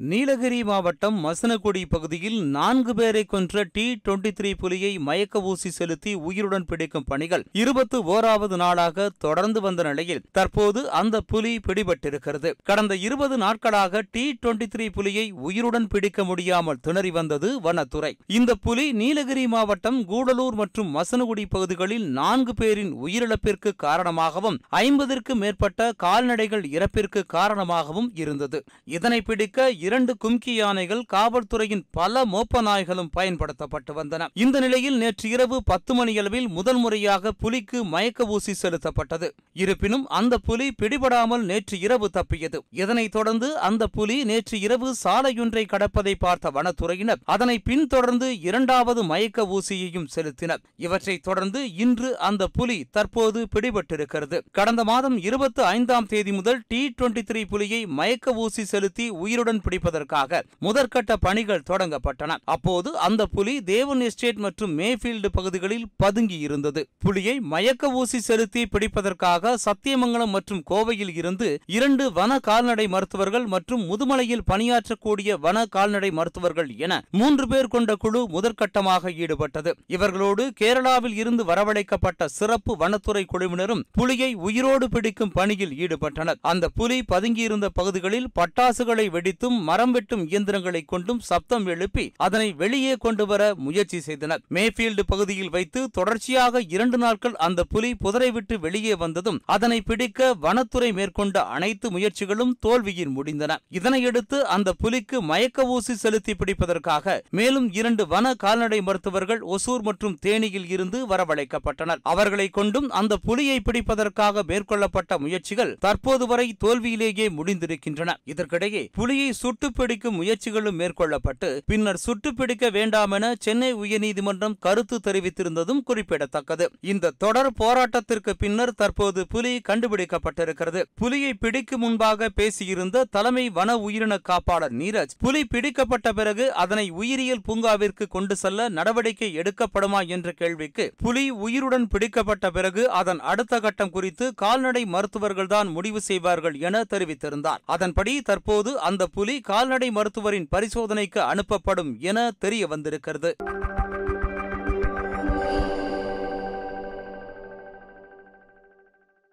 நீலகிரி மாவட்டம் மசனக்குடி பகுதியில் நான்கு பேரை கொன்ற டி டுவெண்டி த்ரீ புலியை மயக்க ஊசி செலுத்தி உயிருடன் பிடிக்கும் பணிகள் இருபத்து ஓராவது நாளாக தொடர்ந்து வந்த நிலையில் தற்போது அந்த புலி பிடிபட்டிருக்கிறது. கடந்த இருபது நாட்களாக டி டுவெண்டி த்ரீ புலியை உயிருடன் பிடிக்க முடியாமல் திணறி வந்தது வனத்துறை. இந்த புலி நீலகிரி மாவட்டம் கூடலூர் மற்றும் மசனகுடி பகுதிகளில் நான்கு பேரின் உயிரிழப்பிற்கு காரணமாகவும் ஐம்பதிற்கு மேற்பட்ட கால்நடைகள் இறப்பிற்கு காரணமாகவும் இருந்தது. இதனை பிடிக்க இரண்டு கும்கி யானைகள் காவல்துறையின் பல மோப்ப நாய்களும் பயன்படுத்தப்பட்டு வந்தன. இந்த நிலையில் நேற்று இரவு பத்து மணியளவில் முதல் முறையாக புலிக்கு மயக்க ஊசி செலுத்தப்பட்டது. இருப்பினும் அந்த புலி பிடிபடாமல் நேற்று இரவு தப்பியது. இதனைத் தொடர்ந்து அந்த புலி நேற்று இரவு சாலையொன்றை கடப்பதை பார்த்த வனத்துறையினர் அதனை பின்தொடர்ந்து இரண்டாவது மயக்க ஊசியையும் செலுத்தினர். இவற்றைத் தொடர்ந்து இன்று அந்த புலி தற்போது பிடிபட்டிருக்கிறது. கடந்த மாதம் இருபத்தி ஐந்தாம் தேதி முதல் டி டுவெண்டி த்ரீ புலியை மயக்க ஊசி செலுத்தி உயிருடன் பிடி பிடிப்பதற்காக முதற்கட்ட பணிகள் தொடங்கப்பட்டன. அப்போது அந்த புலி தேவன் எஸ்டேட் மற்றும் மேஃபீல்டு பகுதிகளில் பதுங்கி இருந்தது. புலியை மயக்க ஊசி செலுத்தி பிடிப்பதற்காக சத்தியமங்கலம் மற்றும் கோவையில் இருந்து இரண்டு வன கால்நடை மருத்துவர்கள் மற்றும் முதுமலையில் பணியாற்றக்கூடிய வன கால்நடை மருத்துவர்கள் என மூன்று பேர் கொண்ட குழு முதற்கட்டமாக ஈடுபட்டது. இவர்களோடு கேரளாவில் இருந்து வரவழைக்கப்பட்ட சிறப்பு வனத்துறை குழுவினரும் புலியை உயிரோடு பிடிக்கும் பணியில் ஈடுபட்டனர். அந்த புலி பதுங்கியிருந்த பகுதிகளில் பட்டாசுகளை வெடித்தும் மரம் வெட்டும் இயந்திரங்களை கொண்டும் சப்தம் எழுப்பி அதனை வெளியே கொண்டு வர முயற்சி செய்தனர். மேஃபீல்டு பகுதியில் வைத்து தொடர்ச்சியாக இரண்டு நாட்கள் அந்த புலி புதரை விட்டு வெளியே வந்ததும் அதனை பிடிக்க வனத்துறை மேற்கொண்ட அனைத்து முயற்சிகளும் தோல்வியில் முடிந்தன. இதனையடுத்து அந்த புலிக்கு மயக்க ஊசி செலுத்தி பிடிப்பதற்காக மேலும் இரண்டு வன கால்நடை மருத்துவர்கள் ஒசூர் மற்றும் தேனியில் இருந்து வரவழைக்கப்பட்டனர். அவர்களை கொண்டும் அந்த புலியை பிடிப்பதற்காக மேற்கொள்ளப்பட்ட முயற்சிகள் தற்போது வரை தோல்வியிலேயே முடிந்திருக்கின்றன. இதற்கிடையே புலியை சுட்டு பிடிக்கும் முயற்சிகளும் மேற்கொள்ளப்பட்டு பின்னர் சுட்டு பிடிக்க வேண்டாம் என சென்னை உயர்நீதிமன்றம் கருத்து தெரிவித்திருந்ததும் குறிப்பிடத்தக்கது. இந்த தொடர் போராட்டத்திற்கு பின்னர் தற்போது புலி கண்டுபிடிக்கப்பட்டிருக்கிறது. புலியை பிடிக்கும் முன்பாக பேசியிருந்த தலைமை வன உயிரின காப்பாளர் நீரஜ் புலி பிடிக்கப்பட்ட பிறகு அதனை உயிரியல் பூங்காவிற்கு கொண்டு செல்ல நடவடிக்கை எடுக்கப்படுமா என்ற கேள்விக்கு புலி உயிருடன் பிடிக்கப்பட்ட பிறகு அதன் அடுத்த கட்டம் குறித்து கால்நடை மருத்துவர்கள்தான் முடிவு செய்வார்கள் என தெரிவித்திருந்தார். அதன்படி தற்போது அந்த புலி கால்நடை மருத்துவரின் பரிசோதனைக்கு அனுப்பப்படும் என தெரிய வந்திருக்கிறது